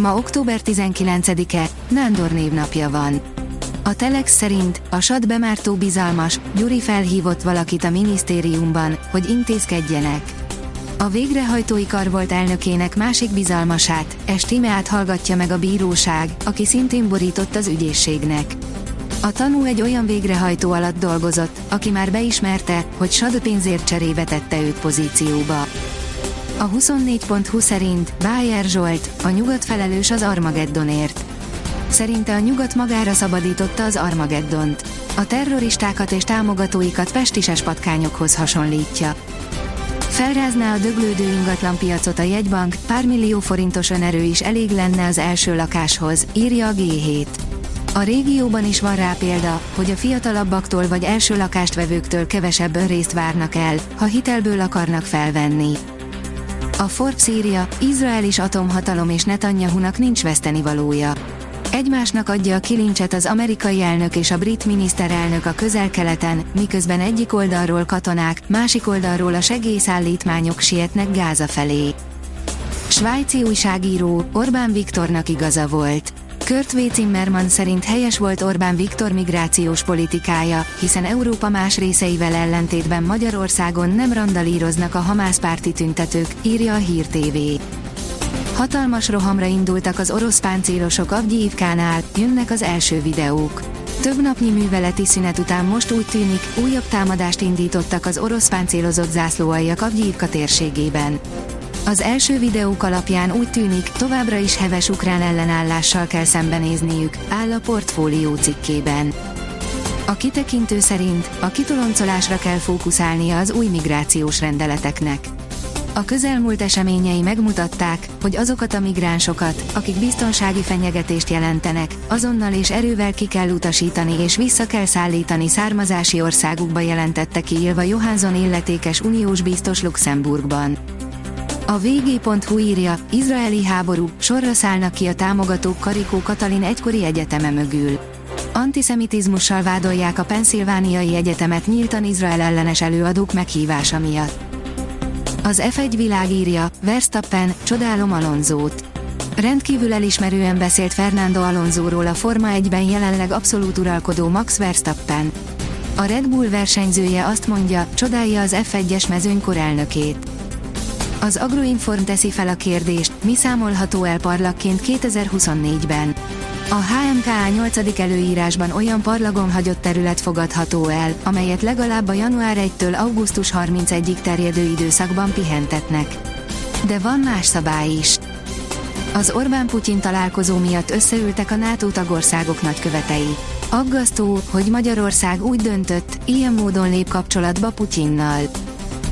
Ma október 19-e, Nándor névnapja van. A Telex szerint a SAD bemártó bizalmas, Gyuri felhívott valakit a minisztériumban, hogy intézkedjenek. A végrehajtói kar volt elnökének másik bizalmasát, Estimeát hallgatja meg a bíróság, aki szintén borított az ügyészségnek. A tanú egy olyan végrehajtó alatt dolgozott, aki már beismerte, hogy SAD pénzért cserébe tette őt pozícióba. A 24.20 szerint Bájer Zsolt, a nyugat felelős az Armageddonért. Szerinte a nyugat magára szabadította az Armageddont. A terroristákat és támogatóikat pestises patkányokhoz hasonlítja. Felrázná a döglődő ingatlanpiacot a jegybank, pár millió forintos önerő is elég lenne az első lakáshoz, írja a G7. A régióban is van rá példa, hogy a fiatalabbaktól vagy első lakást vevőktől kevesebb részt várnak el, ha hitelből akarnak felvenni. A Forbes írja, Izrael is atomhatalom és Netanyahunak nincs vesztenivalója. Egymásnak adja a kilincset az amerikai elnök és a brit miniszterelnök a közel-keleten, miközben egyik oldalról katonák, másik oldalról a segélyszállítmányok sietnek Gáza felé. Svájci újságíró, Orbán Viktornak igaza volt. Kurt W. Zimmermann szerint helyes volt Orbán Viktor migrációs politikája, hiszen Európa más részeivel ellentétben Magyarországon nem randalíroznak a Hamász párti tüntetők, írja a Hír TV. Hatalmas rohamra indultak az orosz páncélosok Avgyívkánál, jönnek az első videók. Több napnyi műveleti szünet után most úgy tűnik, újabb támadást indítottak az orosz páncélozott zászlóaljak Avgyívka térségében. Az első videók alapján úgy tűnik, továbbra is heves ukrán ellenállással kell szembenézniük, áll a portfólió cikkében. A kitekintő szerint a kitoloncolásra kell fókuszálnia az új migrációs rendeleteknek. A közelmúlt eseményei megmutatták, hogy azokat a migránsokat, akik biztonsági fenyegetést jelentenek, azonnal és erővel ki kell utasítani és vissza kell szállítani származási országukba jelentette ki Ilva Johansson illetékes uniós biztos Luxemburgban. A vg.hu írja, izraeli háború, sorra szállnak ki a támogatók Karikó Katalin egykori egyeteme mögül. Antiszemitizmussal vádolják a Pennsylvániai Egyetemet nyíltan Izrael ellenes előadók meghívása miatt. Az F1 világ írja, Verstappen, csodálom Alonzót. Rendkívül elismerően beszélt Fernando Alonsoról a Forma 1-ben jelenleg abszolút uralkodó Max Verstappen. A Red Bull versenyzője azt mondja, csodálja az F1-es mezőny korelnökét. Az Agroinform teszi fel a kérdést, mi számolható el parlagként 2024-ben. A HMKA 8. előírásban olyan parlagon hagyott terület fogadható el, amelyet legalább a január 1-től augusztus 31-ig terjedő időszakban pihentetnek. De van más szabály is. Az Orbán-Putyin találkozó miatt összeültek a NATO tagországok nagykövetei. Aggasztó, hogy Magyarország úgy döntött, ilyen módon lép kapcsolatba Putyinnal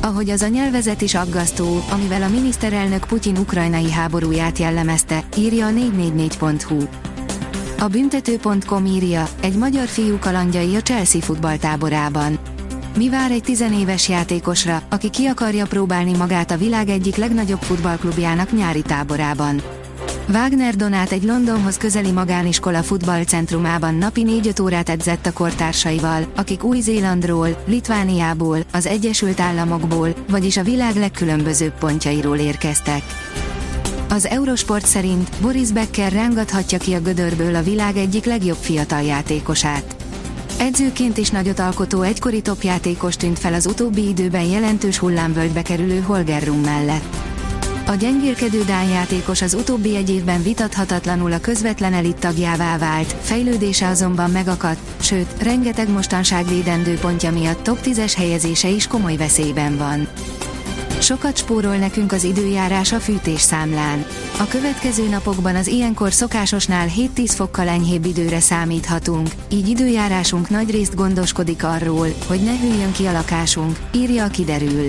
ahogy az a nyelvezet is aggasztó, amivel a miniszterelnök Putyin ukrajnai háborúját jellemezte, írja a 444.hu. A büntető.com írja, egy magyar fiú kalandjai a Chelsea futballtáborában. Mi vár egy tizenéves játékosra, aki ki akarja próbálni magát a világ egyik legnagyobb futballklubjának nyári táborában? Wagner Donát egy Londonhoz közeli magániskola futballcentrumában napi 4-5 órát edzett a kortársaival, akik Új-Zélandról, Litvániából, az Egyesült Államokból, vagyis a világ legkülönbözőbb pontjairól érkeztek. Az Eurosport szerint Boris Becker rángathatja ki a gödörből a világ egyik legjobb fiatal játékosát. Edzőként is nagyot alkotó egykori topjátékos tűnt fel az utóbbi időben jelentős hullámvölgybe kerülő Holger Rum mellett. A gyengélkedő Dán játékos az utóbbi egy évben vitathatatlanul a közvetlen elit tagjává vált, fejlődése azonban megakadt, sőt, rengeteg mostanság védendő pontja miatt top 10-es helyezése is komoly veszélyben van. Sokat spórol nekünk az időjárás a fűtés számlán. A következő napokban az ilyenkor szokásosnál 7-10 fokkal enyhébb időre számíthatunk, így időjárásunk nagyrészt gondoskodik arról, hogy ne hűljön ki a lakásunk, írja a kiderül.